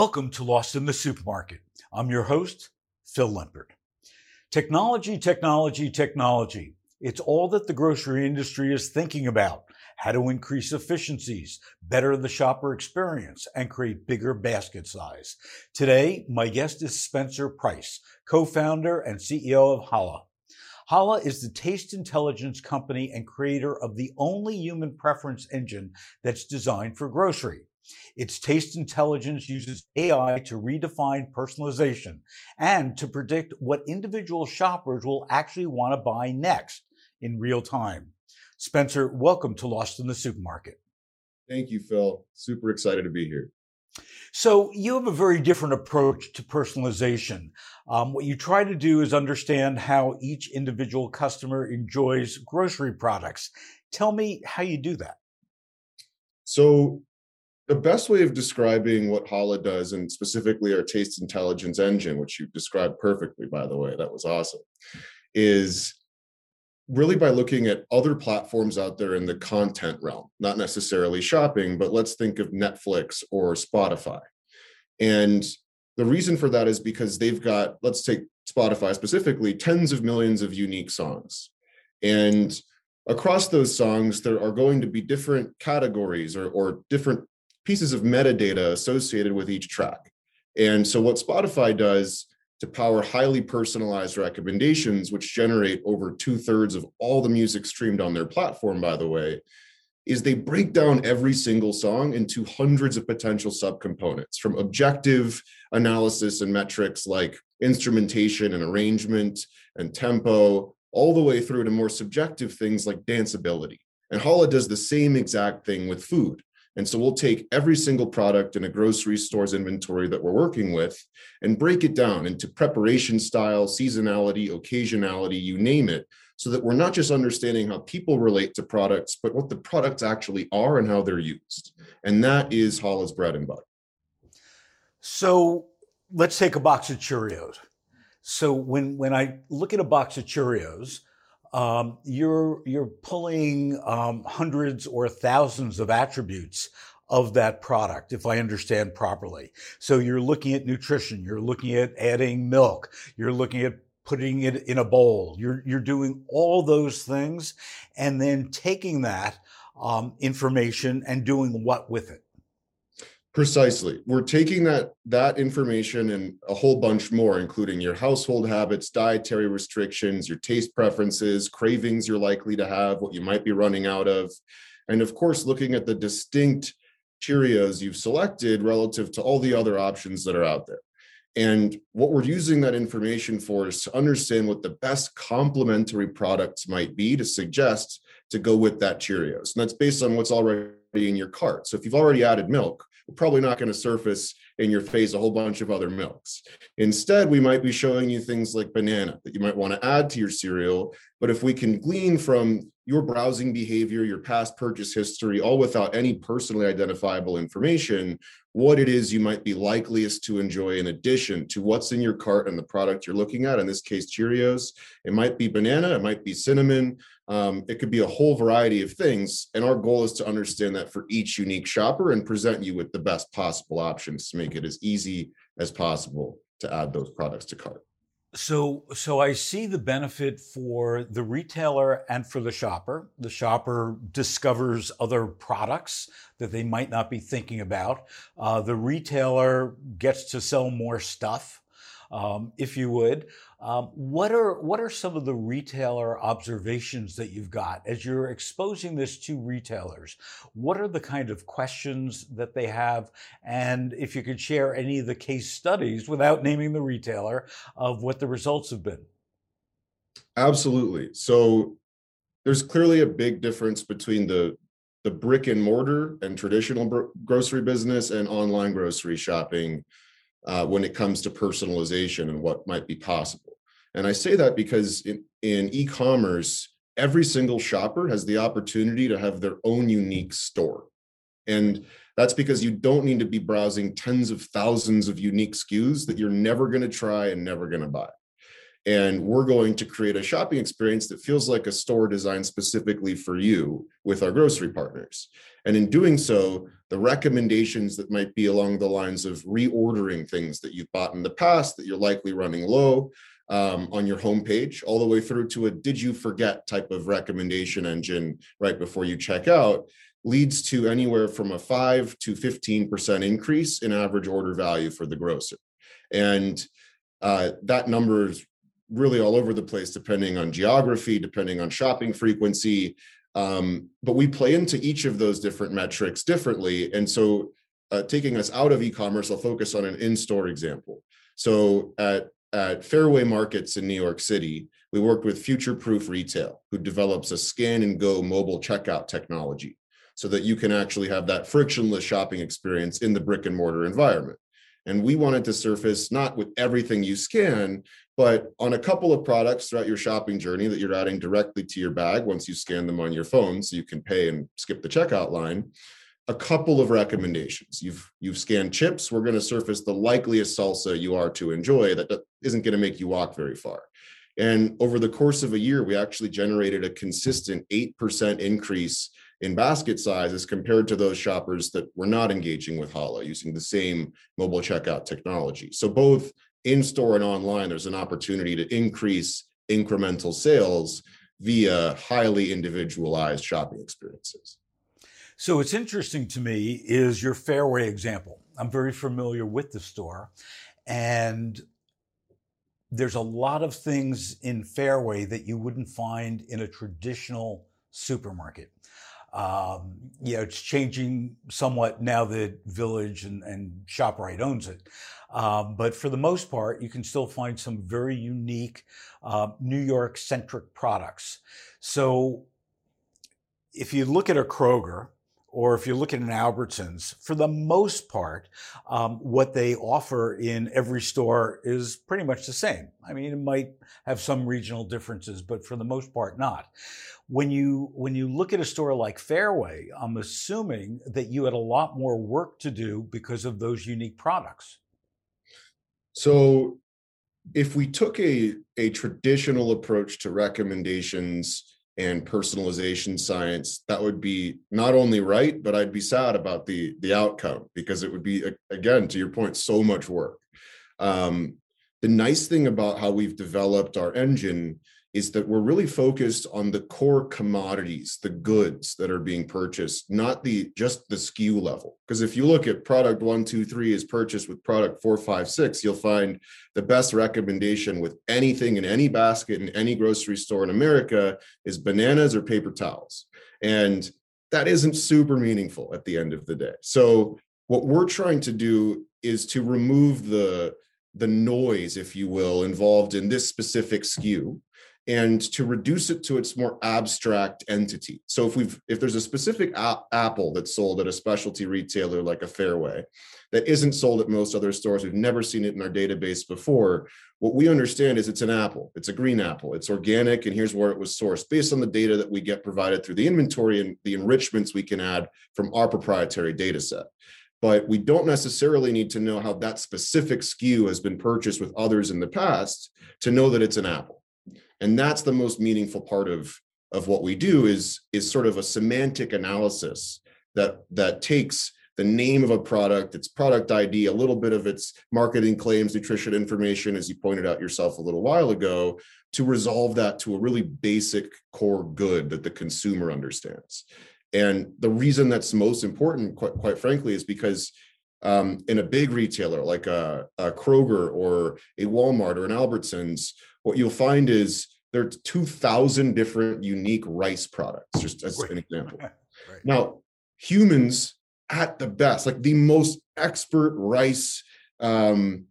Welcome to Lost in the Supermarket. I'm your host, Phil Lempert. Technology, technology, technology. It's all that the grocery industry is thinking about. How to increase efficiencies, better the shopper experience, and create bigger basket size. Today, my guest is Spencer Price, co-founder and CEO of Halla. Halla is the taste intelligence company and creator of the only human preference engine that's designed for grocery. Its taste intelligence uses AI to redefine personalization and to predict what individual shoppers will actually want to buy next in real time. Spencer, welcome to Lost in the Supermarket. Thank you, Phil. Super excited to be here. So, you have a very different approach to personalization. Um, what you try to do is understand how each individual customer enjoys grocery products. Tell me how you do that. So, the best way of describing what Halla does, and specifically our taste intelligence engine, which you described perfectly, by the way, that was awesome, is really by looking at other platforms out there in the content realm, not necessarily shopping, but let's think of Netflix or Spotify. And the reason for that is because they've got, let's take Spotify specifically, tens of millions of unique songs. And across those songs, there are going to be different categories or, or different pieces of metadata associated with each track. And so what Spotify does to power highly personalized recommendations, which generate over two thirds of all the music streamed on their platform, by the way, is they break down every single song into hundreds of potential subcomponents from objective analysis and metrics like instrumentation and arrangement and tempo, all the way through to more subjective things like danceability. And Halla does the same exact thing with food. And so we'll take every single product in a grocery store's inventory that we're working with and break it down into preparation style, seasonality, occasionality, you name it, so that we're not just understanding how people relate to products, but what the products actually are and how they're used. And that is Halla's bread and butter. So let's take a box of Cheerios. So when when I look at a box of Cheerios, um, you're you're pulling um, hundreds or thousands of attributes of that product, if I understand properly. So you're looking at nutrition, you're looking at adding milk, you're looking at putting it in a bowl, you're you're doing all those things, and then taking that um, information and doing what with it. Precisely. We're taking that that information and a whole bunch more, including your household habits, dietary restrictions, your taste preferences, cravings you're likely to have, what you might be running out of, and of course, looking at the distinct Cheerios you've selected relative to all the other options that are out there. And what we're using that information for is to understand what the best complementary products might be to suggest to go with that Cheerios. And that's based on what's already in your cart. So if you've already added milk, probably not going to surface in your face a whole bunch of other milks. Instead, we might be showing you things like banana that you might want to add to your cereal. But if we can glean from your browsing behavior, your past purchase history, all without any personally identifiable information, what it is you might be likeliest to enjoy in addition to what's in your cart and the product you're looking at. In this case, Cheerios. It might be banana, it might be cinnamon, um, it could be a whole variety of things. And our goal is to understand that for each unique shopper and present you with the best possible options to make it as easy as possible to add those products to cart. So, so I see the benefit for the retailer and for the shopper. The shopper discovers other products that they might not be thinking about. Uh, the retailer gets to sell more stuff, um, if you would. Um, what are what are some of the retailer observations that you've got as you're exposing this to retailers? What are the kind of questions that they have, and if you could share any of the case studies without naming the retailer of what the results have been? Absolutely. So there's clearly a big difference between the the brick and mortar and traditional grocery business and online grocery shopping uh, when it comes to personalization and what might be possible. And I say that because in, in e commerce, every single shopper has the opportunity to have their own unique store. And that's because you don't need to be browsing tens of thousands of unique SKUs that you're never going to try and never going to buy. And we're going to create a shopping experience that feels like a store designed specifically for you with our grocery partners. And in doing so, the recommendations that might be along the lines of reordering things that you've bought in the past that you're likely running low um, on your homepage, all the way through to a did you forget type of recommendation engine right before you check out, leads to anywhere from a 5 to 15% increase in average order value for the grocer. And uh, that number is really all over the place depending on geography, depending on shopping frequency. Um, but we play into each of those different metrics differently. And so, uh, taking us out of e commerce, I'll focus on an in store example. So, at, at Fairway Markets in New York City, we worked with Future Proof Retail, who develops a scan and go mobile checkout technology so that you can actually have that frictionless shopping experience in the brick and mortar environment. And we wanted to surface not with everything you scan, but on a couple of products throughout your shopping journey that you're adding directly to your bag once you scan them on your phone so you can pay and skip the checkout line a couple of recommendations. You've you've scanned chips. We're going to surface the likeliest salsa you are to enjoy that isn't going to make you walk very far. And over the course of a year we actually generated a consistent 8% increase in basket size as compared to those shoppers that were not engaging with Halla using the same mobile checkout technology. So both in store and online, there's an opportunity to increase incremental sales via highly individualized shopping experiences. So what's interesting to me is your Fairway example. I'm very familiar with the store and there's a lot of things in Fairway that you wouldn't find in a traditional supermarket. Um, you know, it's changing somewhat now that Village and, and ShopRite owns it. Um, but for the most part, you can still find some very unique uh, New York centric products. So if you look at a Kroger, or if you look at an Albertsons, for the most part, um, what they offer in every store is pretty much the same. I mean, it might have some regional differences, but for the most part, not. When you when you look at a store like Fairway, I'm assuming that you had a lot more work to do because of those unique products. So, if we took a a traditional approach to recommendations and personalization science that would be not only right but i'd be sad about the the outcome because it would be again to your point so much work. Um, the nice thing about how we've developed our engine is that we're really focused on the core commodities, the goods that are being purchased, not the just the SKU level. Because if you look at product one, two, three is purchased with product four, five, six, you'll find the best recommendation with anything in any basket in any grocery store in America is bananas or paper towels. And that isn't super meaningful at the end of the day. So what we're trying to do is to remove the the noise, if you will, involved in this specific SKU and to reduce it to its more abstract entity. So if we've if there's a specific a- apple that's sold at a specialty retailer like a Fairway that isn't sold at most other stores, we've never seen it in our database before. What we understand is it's an apple. It's a green apple. It's organic, and here's where it was sourced based on the data that we get provided through the inventory and the enrichments we can add from our proprietary data set but we don't necessarily need to know how that specific SKU has been purchased with others in the past to know that it's an apple and that's the most meaningful part of of what we do is is sort of a semantic analysis that that takes the name of a product its product id a little bit of its marketing claims nutrition information as you pointed out yourself a little while ago to resolve that to a really basic core good that the consumer understands. And the reason that's most important quite, quite frankly is because um, in a big retailer like a, a kroger or a walmart or an albertsons what you'll find is there are 2000 different unique rice products just as an example. Right. now humans at the best like the most expert rice um,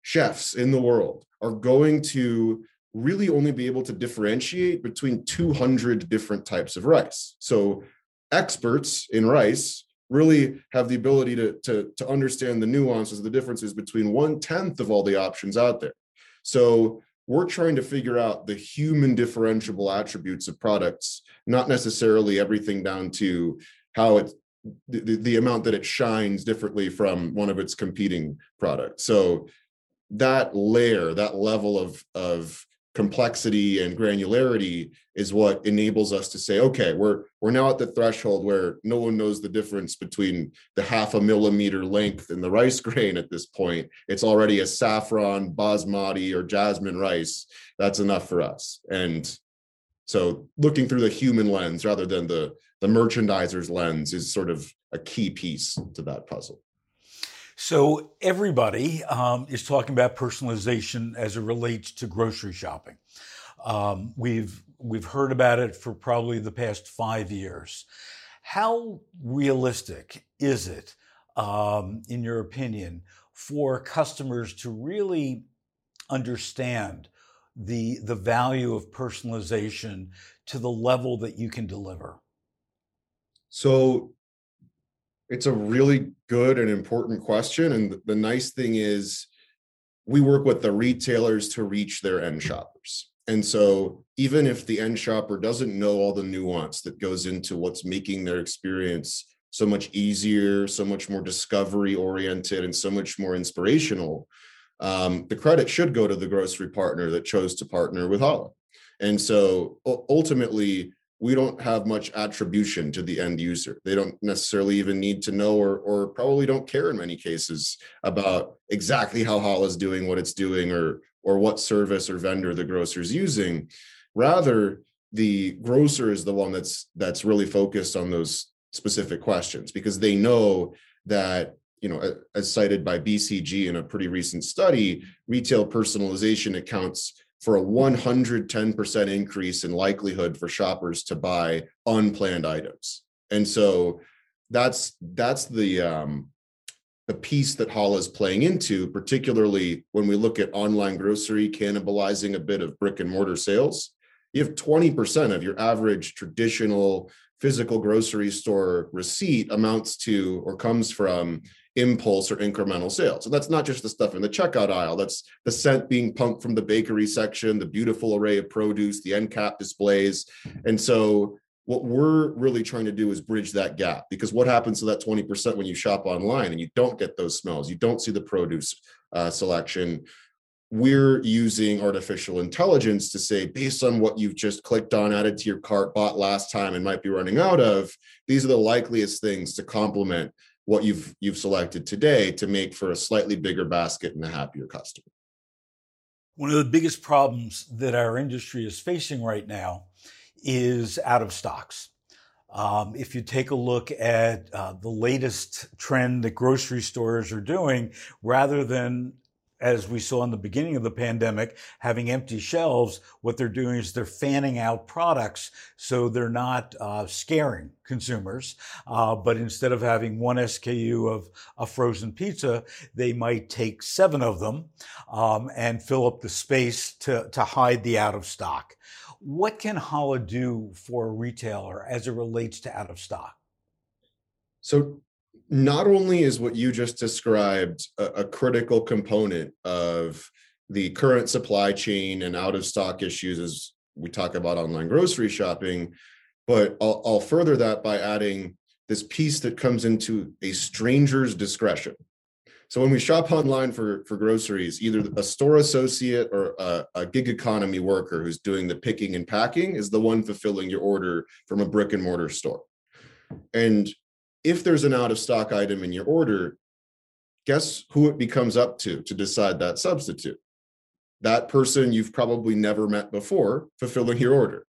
chefs in the world are going to really only be able to differentiate between 200 different types of rice. So experts in rice really have the ability to, to, to understand the nuances the differences between one tenth of all the options out there. So we're trying to figure out the human differentiable attributes of products, not necessarily everything down to how it the, the amount that it shines differently from one of its competing products. So that layer, that level of of complexity and granularity is what enables us to say okay we're we're now at the threshold where no one knows the difference between the half a millimeter length in the rice grain at this point. It's already a saffron basmati or jasmine rice. That's enough for us. And so looking through the human lens rather than the the merchandiser's lens is sort of a key piece to that puzzle so everybody um, is talking about personalization as it relates to grocery shopping. Um, we've we've heard about it for probably the past five years. How realistic is it, um, in your opinion, for customers to really understand the the value of personalization to the level that you can deliver? So it's a really good and important question. And the nice thing is, we work with the retailers to reach their end shoppers. And so, even if the end shopper doesn't know all the nuance that goes into what's making their experience so much easier, so much more discovery oriented, and so much more inspirational, um, the credit should go to the grocery partner that chose to partner with Halla. And so, ultimately, we don't have much attribution to the end user. They don't necessarily even need to know or, or probably don't care in many cases about exactly how Halla is doing what it's doing or, or what service or vendor the grocer is using. Rather, the grocer is the one that's that's really focused on those specific questions because they know that you know as cited by BCG in a pretty recent study retail personalization accounts for a 110% increase in likelihood for shoppers to buy unplanned items. And so that's that's the um, the piece that Hall is playing into, particularly when we look at online grocery cannibalizing a bit of brick and mortar sales. You have 20% of your average traditional physical grocery store receipt amounts to or comes from impulse or incremental sales. And that's not just the stuff in the checkout aisle. That's the scent being pumped from the bakery section, the beautiful array of produce, the end cap displays. And so what we're really trying to do is bridge that gap because what happens to that 20% when you shop online and you don't get those smells, you don't see the produce uh, selection. We're using artificial intelligence to say, based on what you've just clicked on, added to your cart, bought last time, and might be running out of, these are the likeliest things to complement what you've you've selected today to make for a slightly bigger basket and a happier customer. One of the biggest problems that our industry is facing right now is out of stocks. Um, if you take a look at uh, the latest trend that grocery stores are doing, rather than as we saw in the beginning of the pandemic, having empty shelves, what they're doing is they're fanning out products so they're not uh, scaring consumers. Uh, but instead of having one SKU of a frozen pizza, they might take seven of them um, and fill up the space to, to hide the out of stock. What can Halla do for a retailer as it relates to out of stock? So not only is what you just described a, a, critical component of the current supply chain and out of stock issues as we talk about online grocery shopping, but I'll, I'll further that by adding this piece that comes into a stranger's discretion. So when we shop online for, for groceries, either a store associate or a, a, gig economy worker who's doing the picking and packing is the one fulfilling your order from a brick and mortar store. And if there's an out of stock item in your order, guess who it becomes up to to decide that substitute? That person you've probably never met before fulfilling your order.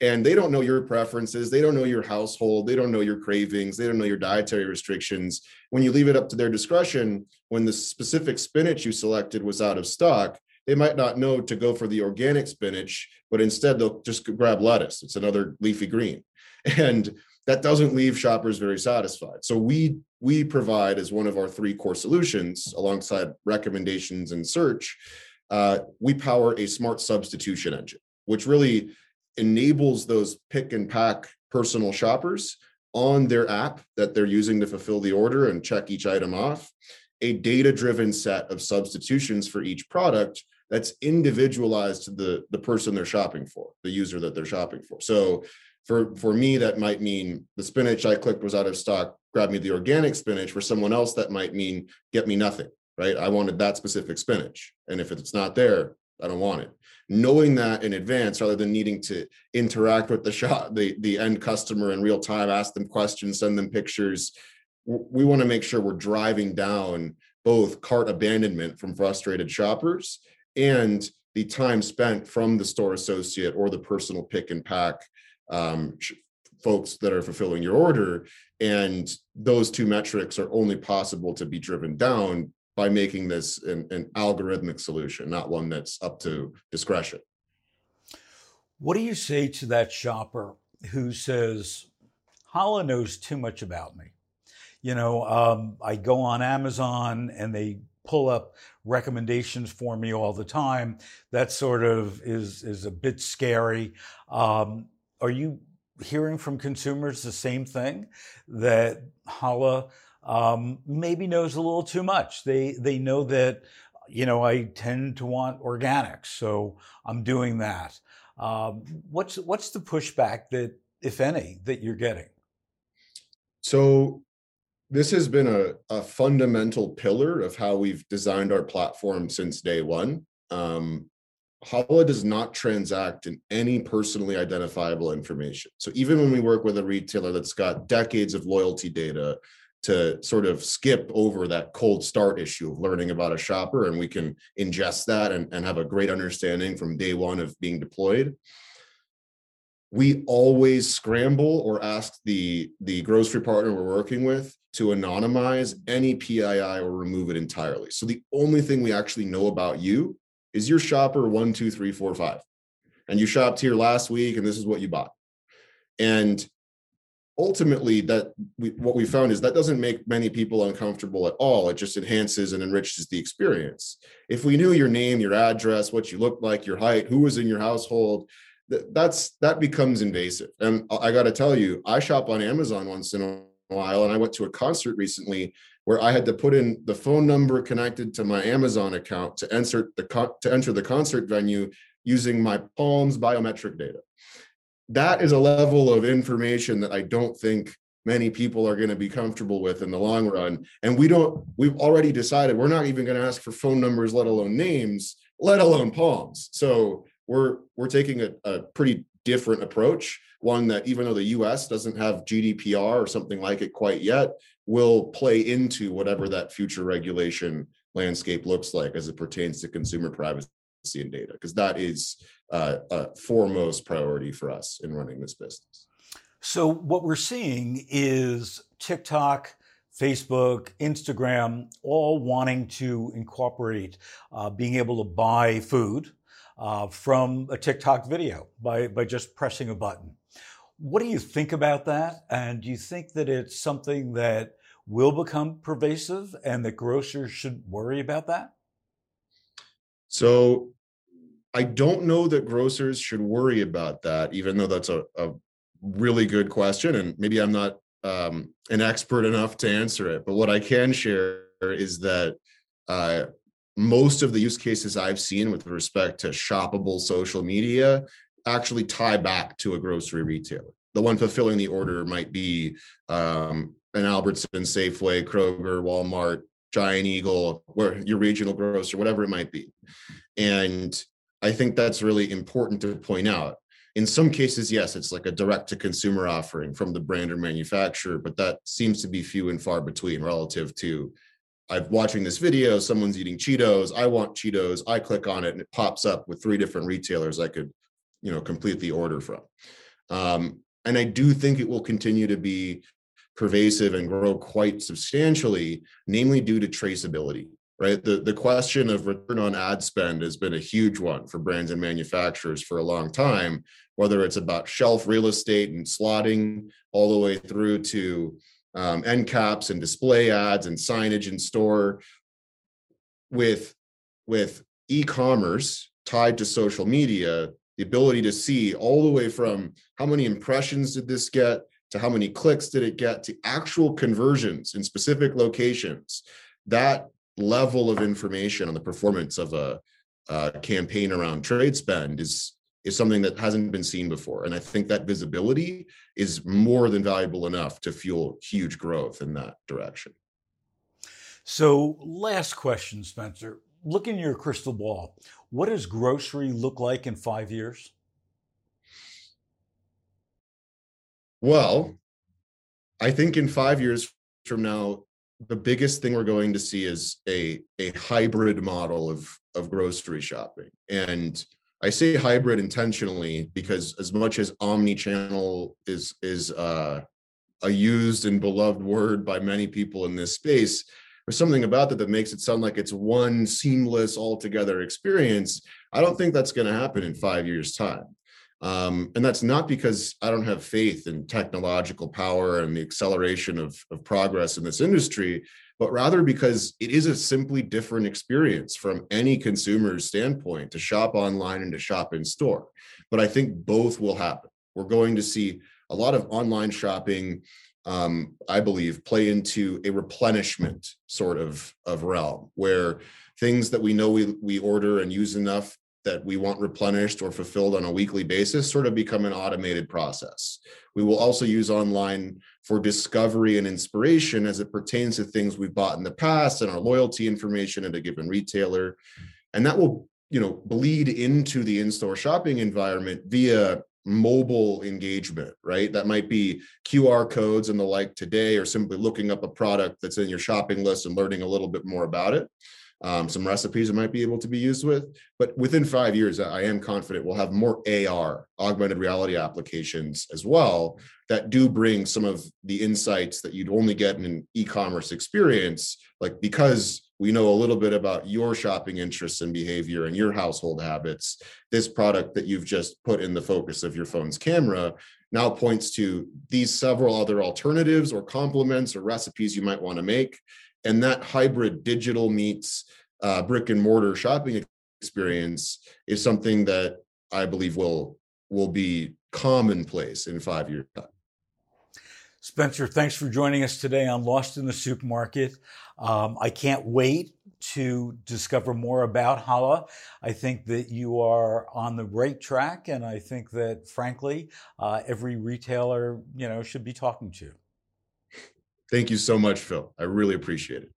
And they don't know your preferences. They don't know your household. They don't know your cravings. They don't know your dietary restrictions. When you leave it up to their discretion, when the specific spinach you selected was out of stock, they might not know to go for the organic spinach, but instead they'll just grab lettuce. It's another leafy green. And that doesn't leave shoppers very satisfied. So we we provide as one of our three core solutions, alongside recommendations and search, uh, we power a smart substitution engine, which really enables those pick and pack personal shoppers on their app that they're using to fulfill the order and check each item off, a data driven set of substitutions for each product that's individualized to the, the person they're shopping for, the user that they're shopping for. So for for me that might mean the spinach i clicked was out of stock grab me the organic spinach for someone else that might mean get me nothing right i wanted that specific spinach and if it's not there I don't want it. Knowing that in advance rather than needing to interact with the shop, the, the end customer in real time, ask them questions, send them pictures. We want to make sure we're driving down both cart abandonment from frustrated shoppers and the time spent from the store associate or the personal pick and pack um, folks that are fulfilling your order. And those two metrics are only possible to be driven down by making this an, an algorithmic solution, not one that's up to discretion. What do you say to that shopper who says, Halla knows too much about me? You know, um, I go on Amazon and they pull up recommendations for me all the time. That sort of is is a bit scary. Um, are you hearing from consumers the same thing that Halla um, maybe knows a little too much? They they know that you know I tend to want organics, so I'm doing that. Um, what's what's the pushback that, if any, that you're getting? So this has been a, a fundamental pillar of how we've designed our platform since day one. Um, Halla does not transact in any personally identifiable information. So even when we work with a retailer that's got decades of loyalty data to sort of skip over that cold start issue of learning about a shopper and we can ingest that and, and have a great understanding from day one of being deployed we always scramble or ask the the grocery partner we're working with to anonymize any PII or remove it entirely. So the only thing we actually know about you is your shopper one, two, three, four, five. And you shopped here last week and this is what you bought. And ultimately that we, what we found is that doesn't make many people uncomfortable at all it just enhances and enriches the experience if we knew your name your address what you looked like your height who was in your household that's that becomes invasive and uh, i got to tell you i shop on amazon once in a while and i went to a concert recently where i had to put in the phone number connected to my amazon account to enter the to enter the concert venue using my palms biometric data. That is a level of information that i don't think many people are going to be comfortable with in the long run. And we don't we've already decided we're not even going to ask for phone numbers let alone names let alone palms. So we're we're taking a, a pretty different approach one that even though the us doesn't have gdpr or something like it quite yet will play into whatever that future regulation landscape looks like as it pertains to consumer privacy and data because that is uh, a foremost priority for us in running this business so what we're seeing is tiktok Facebook, Instagram, all wanting to incorporate uh, being able to buy food uh, from a TikTok video by, by just pressing a button. What do you think about that? And do you think that it's something that will become pervasive and that grocers should worry about that? So I don't know that grocers should worry about that, even though that's a, a really good question. And maybe I'm not um, an expert enough to answer it. But what I can share is that uh, most of the use cases I've seen with respect to shoppable social media actually tie back to a grocery retailer. The one fulfilling the order might be um, an Albertson, Safeway, Kroger, Walmart, Giant Eagle, where your regional grocer, whatever it might be. And I think that's really important to point out. In some cases, yes, it's like a direct to consumer offering from the brand or manufacturer, but that seems to be few and far between relative to I'm watching this video, someone's eating Cheetos. I want Cheetos. I click on it and it pops up with three different retailers I could, you know, complete the order from. Um, and I do think it will continue to be pervasive and grow quite substantially, namely due to traceability. Right. The, the question of return on ad spend has been a huge one for brands and manufacturers for a long time, whether it's about shelf real estate and slotting all the way through to um, end caps and display ads and signage in store with with e-commerce tied to social media the ability to see all the way from how many impressions did this get to how many clicks did it get to actual conversions in specific locations that level of information on the performance of a, a campaign around trade spend is is something that hasn't been seen before. And I think that visibility is more than valuable enough to fuel huge growth in that direction. So, last question, Spencer. Look in your crystal ball. What does grocery look like in five years? Well, I think in five years from now, the biggest thing we're going to see is a a hybrid model of of grocery shopping. And I say hybrid intentionally because as much as omni-channel is is uh, a used and beloved word by many people in this space, there's something about that that makes it sound like it's one seamless altogether experience. I don't think that's going to happen in five years' time. Um, and that's not because I don't have faith in technological power and the acceleration of, of progress in this industry, but rather because it is a simply different experience from any consumer's standpoint to shop online and to shop in store. But I think both will happen. We're going to see a lot of online shopping um, I believe, play into a replenishment sort of of realm where things that we know we we order and use enough that we want replenished or fulfilled on a weekly basis sort of become an automated process. We will also use online for discovery and inspiration as it pertains to things we've bought in the past and our loyalty information at a given retailer. And that will, you know, bleed into the in-store shopping environment via mobile engagement, right? That might be QR codes and the like today, or simply looking up a product that's in your shopping list and learning a little bit more about it. Um, some recipes it might be able to be used with. But within five years, I am confident we'll have more AR, augmented reality applications as well that do bring some of the insights that you'd only get in an e-commerce experience, like because we know a little bit about your shopping interests and behavior and your household habits. This product that you've just put in the focus of your phone's camera now points to these several other alternatives or complements or recipes you might want to make. And that hybrid digital meets uh, brick and mortar shopping experience is something that I believe will will be commonplace in five years time. Spencer, thanks for joining us today on Lost in the Supermarket. Um, I can't wait to discover more about Halla. I think that you are on the right track, and I think that, frankly, uh, every retailer you know should be talking to. Thank you so much, Phil. I really appreciate it.